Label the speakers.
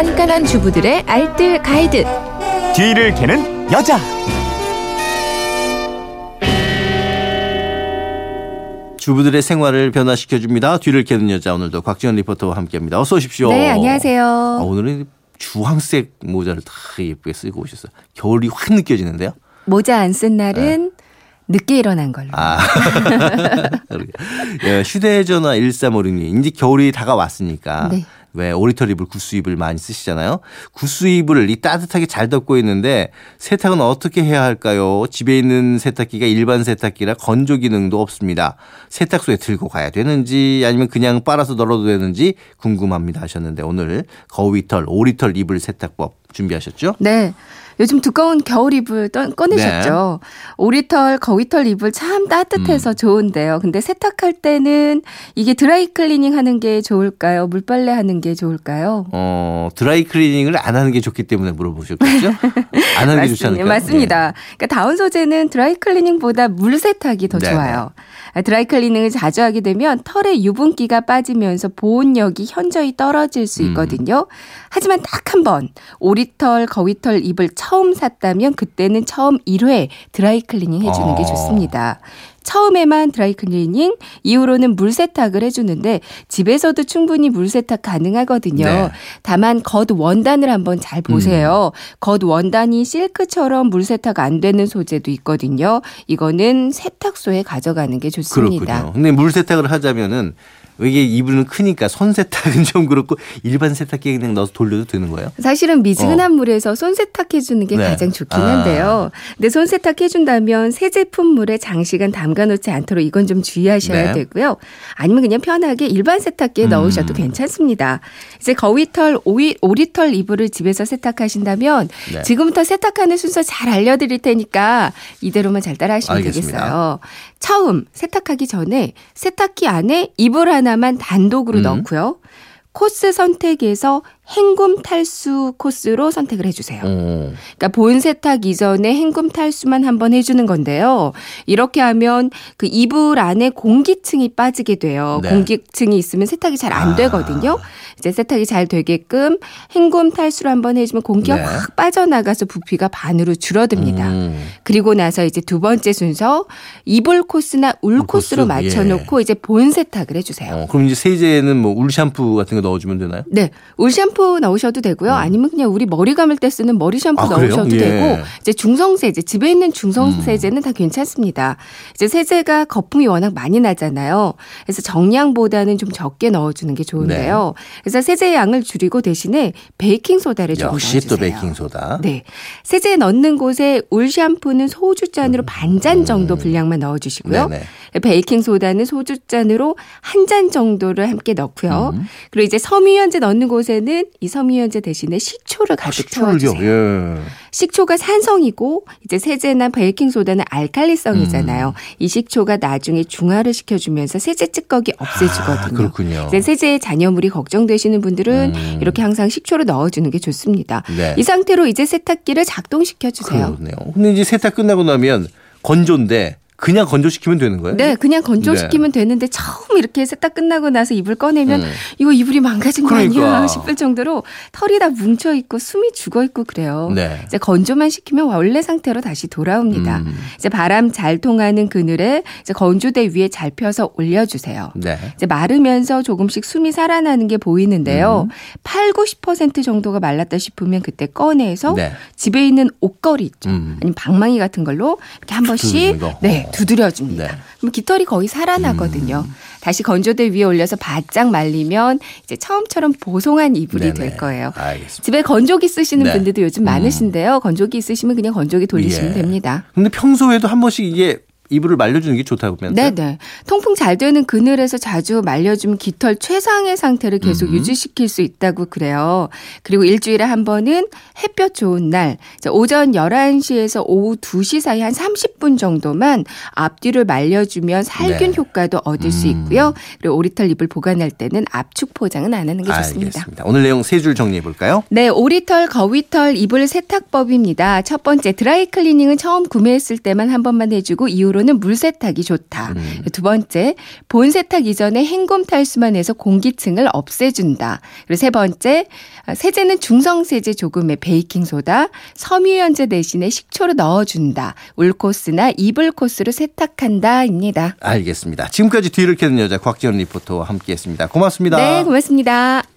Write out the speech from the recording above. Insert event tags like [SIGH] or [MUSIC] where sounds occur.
Speaker 1: 깐깐한 주부들의 알뜰 가이드.
Speaker 2: 뒤를 캐는 여자.
Speaker 3: 주부들의 생활을 변화시켜 줍니다. 뒤를 캐는 여자 오늘도 곽지연 리포터와 함께합니다. 어서 오십시오.
Speaker 4: 네, 안녕하세요.
Speaker 3: 아, 오늘은 주황색 모자를 다 예쁘게 쓰고 오셨어요. 겨울이 확 느껴지는데요.
Speaker 4: 모자 안 쓴 날은 늦게 일어난 걸로.
Speaker 3: 아. [LAUGHS] 예, 휴대전화 1356님. 이제 겨울이 다가왔으니까.
Speaker 4: 네.
Speaker 3: 왜 오리털 이불 구스 이불 많이 쓰시잖아요. 구스 이불을 이 따뜻하게 잘 덮고 있는데 세탁은 어떻게 해야 할까요? 집에 있는 세탁기가 일반 세탁기라 건조 기능도 없습니다. 세탁소에 들고 가야 되는지 아니면 그냥 빨아서 널어도 되는지 궁금합니다 하셨는데 오늘 거위털 오리털 이불 세탁법 준비하셨죠?
Speaker 4: 네. 요즘 두꺼운 겨울 이불 떠- 꺼내셨죠.
Speaker 3: 네.
Speaker 4: 오리털, 거위털 이불 참
Speaker 3: 음.
Speaker 4: 따뜻해서 좋은데요. 근데 세탁할 때는 이게 드라이 클리닝 하는 게 좋을까요? 물빨래 하는 게 좋을까요?
Speaker 3: 어, 드라이 클리닝을 안 하는 게 좋기 때문에 물어보셨겠죠? 안 하는 게 좋지 않을까요?
Speaker 4: 맞습니다. 그러니까 다운 소재는 드라이 클리닝보다 물 세탁이 더
Speaker 3: 네네.
Speaker 4: 좋아요. 아, 드라이 클리닝을 자주 하게 되면 털의 유분기가 빠지면서 보온력이 현저히 떨어질
Speaker 3: 음.
Speaker 4: 수 있거든요. 하지만 딱 한 번 오리 털, 거위털 이불을 처음 샀다면 그때는 처음 1회 드라이 클리닝 해주는 게
Speaker 3: 어.
Speaker 4: 좋습니다. 처음에만 드라이 클리닝, 이후로는 물 세탁을 해주는데 집에서도 충분히 물 세탁 가능하거든요.
Speaker 3: 네. 음.
Speaker 4: 다만 겉 원단을 한번 잘 보세요. 겉 원단이 실크처럼 물 세탁 안 되는 소재도 있거든요. 이거는 세탁소에 가져가는 게 좋습니다.
Speaker 3: 그렇군요. 근데 물 세탁을 하자면은 이게 이불은 크니까 손 세탁은 좀 그렇고 일반 세탁기에 그냥 넣어서 돌려도 되는 거예요?
Speaker 4: 사실은 미지근한 물에서 손 세탁해 주는 게
Speaker 3: 어. 네.
Speaker 4: 가장 좋긴
Speaker 3: 아.
Speaker 4: 한데요. 근데 손 세탁해 준다면 새 제품 물에 장시간 담가 놓지 않도록 이건 좀 주의하셔야
Speaker 3: 네.
Speaker 4: 되고요. 아니면 그냥 편하게 일반 세탁기에
Speaker 3: 음.
Speaker 4: 넣으셔도 괜찮습니다. 이제 거위털, 오이, 오리털 이불을 집에서 세탁하신다면
Speaker 3: 네.
Speaker 4: 지금부터 세탁하는 순서 잘 알려드릴 테니까 이대로만 잘 따라하시면
Speaker 3: 알겠습니다.
Speaker 4: 되겠어요. 처음 세탁하기 전에 세탁기 안에 이불 하나 만 단독으로
Speaker 3: 음.
Speaker 4: 넣고요. 코스 선택에서 헹굼 탈수 코스로 선택을 해주세요.
Speaker 3: 어.
Speaker 4: 그러니까 본 세탁 이전에 헹굼 탈수만 한번 해주는 건데요. 이렇게 하면 그 이불 안에 공기층이 빠지게 돼요.
Speaker 3: 네.
Speaker 4: 공기층이 있으면 세탁이 잘안
Speaker 3: 아.
Speaker 4: 되거든요. 이제 세탁이 잘 되게끔 헹굼 탈수를 한번 해주면 공기가
Speaker 3: 네.
Speaker 4: 확 빠져나가서 부피가 반으로 줄어듭니다.
Speaker 3: 음.
Speaker 4: 그리고 나서 이제 두 번째 순서 이불 코스나 울
Speaker 3: 울
Speaker 4: 코스로
Speaker 3: 코스?
Speaker 4: 맞춰놓고 이제 본 세탁을 해주세요.
Speaker 3: 어, 그럼 이제 세제는 뭐 울 샴푸 같은 거 넣어주면 되나요?
Speaker 4: 네, 울 샴푸 넣으셔도 되고요. 아니면 그냥 우리 머리 감을 때 쓰는 머리 샴푸
Speaker 3: 음. 아?
Speaker 4: 넣으셔도
Speaker 3: 예.
Speaker 4: 되고, 이제 중성 세제, 집에 있는 중성
Speaker 3: 음.
Speaker 4: 세제는 다 괜찮습니다. 이제 세제가 거품이 워낙 많이 나잖아요. 그래서 정량보다는 좀 적게 넣어주는 게 좋은데요. 그래서 세제 양을 줄이고 대신에 베이킹 소다를 좀
Speaker 3: 역시
Speaker 4: 넣어주세요.
Speaker 3: 또 베이킹 소다.
Speaker 4: 네. 세제 넣는 곳에 울 샴푸는 소주 잔으로 반잔 정도 분량만 넣어주시고요.
Speaker 3: 음. 네네.
Speaker 4: 베이킹 소다는 소주 잔으로 한 잔 정도를 함께 넣고요.
Speaker 3: 음.
Speaker 4: 그리고 이제 섬유유연제 넣는 곳에는 이 섬유유연제 대신에 식초를
Speaker 3: 아,
Speaker 4: 가득
Speaker 3: 식초를요.
Speaker 4: 채워주세요.
Speaker 3: 예.
Speaker 4: 식초가 산성이고 이제 세제나 베이킹 소다는 알칼리성이잖아요.
Speaker 3: 음.
Speaker 4: 이 식초가 나중에 중화를 시켜주면서 세제 찌꺼기 없애주거든요.
Speaker 3: 아, 그렇군요.
Speaker 4: 이제 세제에 잔여물이 걱정되시는 분들은
Speaker 3: 음.
Speaker 4: 이렇게 항상 식초를 넣어주는 게 좋습니다.
Speaker 3: 네.
Speaker 4: 이 상태로 이제 세탁기를 작동시켜 주세요.
Speaker 3: 그러네요. 근데 이제 세탁 끝나고 나면 건조인데 그냥 건조시키면 되는 거예요?
Speaker 4: 네, 그냥 건조시키면 되는데 처음 이렇게 세탁 끝나고 나서 이불 꺼내면
Speaker 3: 음.
Speaker 4: 이거 이불이 망가진 거
Speaker 3: 그러니까.
Speaker 4: 아니야 싶을 정도로 털이 다 뭉쳐 있고 숨이 죽어 있고 그래요.
Speaker 3: 네.
Speaker 4: 이제 건조만 시키면 원래 상태로 다시 돌아옵니다.
Speaker 3: 음.
Speaker 4: 이제 바람 잘 통하는 그늘에 이제 건조대 위에 잘 펴서 올려주세요.
Speaker 3: 네.
Speaker 4: 이제 마르면서 조금씩 숨이 살아나는 게 보이는데요.
Speaker 3: 음.
Speaker 4: 8, 90% 정도가 말랐다 싶으면 그때 꺼내서
Speaker 3: 네.
Speaker 4: 집에 있는 옷걸이 있죠.
Speaker 3: 음.
Speaker 4: 아니면 방망이 같은 걸로 이렇게 한 번씩
Speaker 3: 거.
Speaker 4: 네,
Speaker 3: 어.
Speaker 4: 두드려줍니다.
Speaker 3: 네.
Speaker 4: 그럼 깃털이 거의 살아나거든요.
Speaker 3: 음.
Speaker 4: 다시 건조대 위에 올려서 바짝 말리면 이제 처음처럼 보송한 이불이
Speaker 3: 네네.
Speaker 4: 될 거예요.
Speaker 3: 알겠습니다.
Speaker 4: 집에 건조기 쓰시는
Speaker 3: 네.
Speaker 4: 분들도 요즘
Speaker 3: 음.
Speaker 4: 많으신데요. 건조기 있으시면 그냥 건조기 돌리시면
Speaker 3: 예.
Speaker 4: 됩니다.
Speaker 3: 근데 평소에도 한 번씩 이게 이불을 말려주는 게 좋다고 하면서요?
Speaker 4: 네네. 통풍 잘 되는 그늘에서 자주 말려주면 깃털 최상의 상태를 계속
Speaker 3: 음.
Speaker 4: 유지시킬 수 있다고 그래요. 그리고 일주일에 한 번은 햇볕 좋은 날, 자, 오전 11시에서 오후 2시 사이 한 30분 정도만 앞뒤를 말려주면 살균
Speaker 3: 네.
Speaker 4: 효과도 얻을 수
Speaker 3: 음.
Speaker 4: 있고요. 그리고 오리털 잎을 보관할 때는 압축 포장은 안 하는 게 좋습니다.
Speaker 3: 알겠습니다. 오늘 내용 세 줄 정리해 볼까요?
Speaker 4: 네, 오리털, 거위털, 이불 세탁법입니다. 첫 번째, 드라이 클리닝은 처음 구매했을 때만 한 번만 해주고 이후로 번째로는 물 세탁이 좋다.
Speaker 3: 음.
Speaker 4: 두 번째, 본 세탁 이전에 헹굼 탈수만 해서 공기층을 없애준다. 그리고 세 번째, 아, 세제는 중성 세제 조금의 베이킹 소다, 섬유유연제 대신에 식초를 넣어준다. 울 코스나 이불 코스로 세탁한다입니다.
Speaker 3: 알겠습니다. 지금까지 뒤를 캐는 여자 곽지연 리포터와 함께했습니다. 고맙습니다.
Speaker 4: 네, 고맙습니다.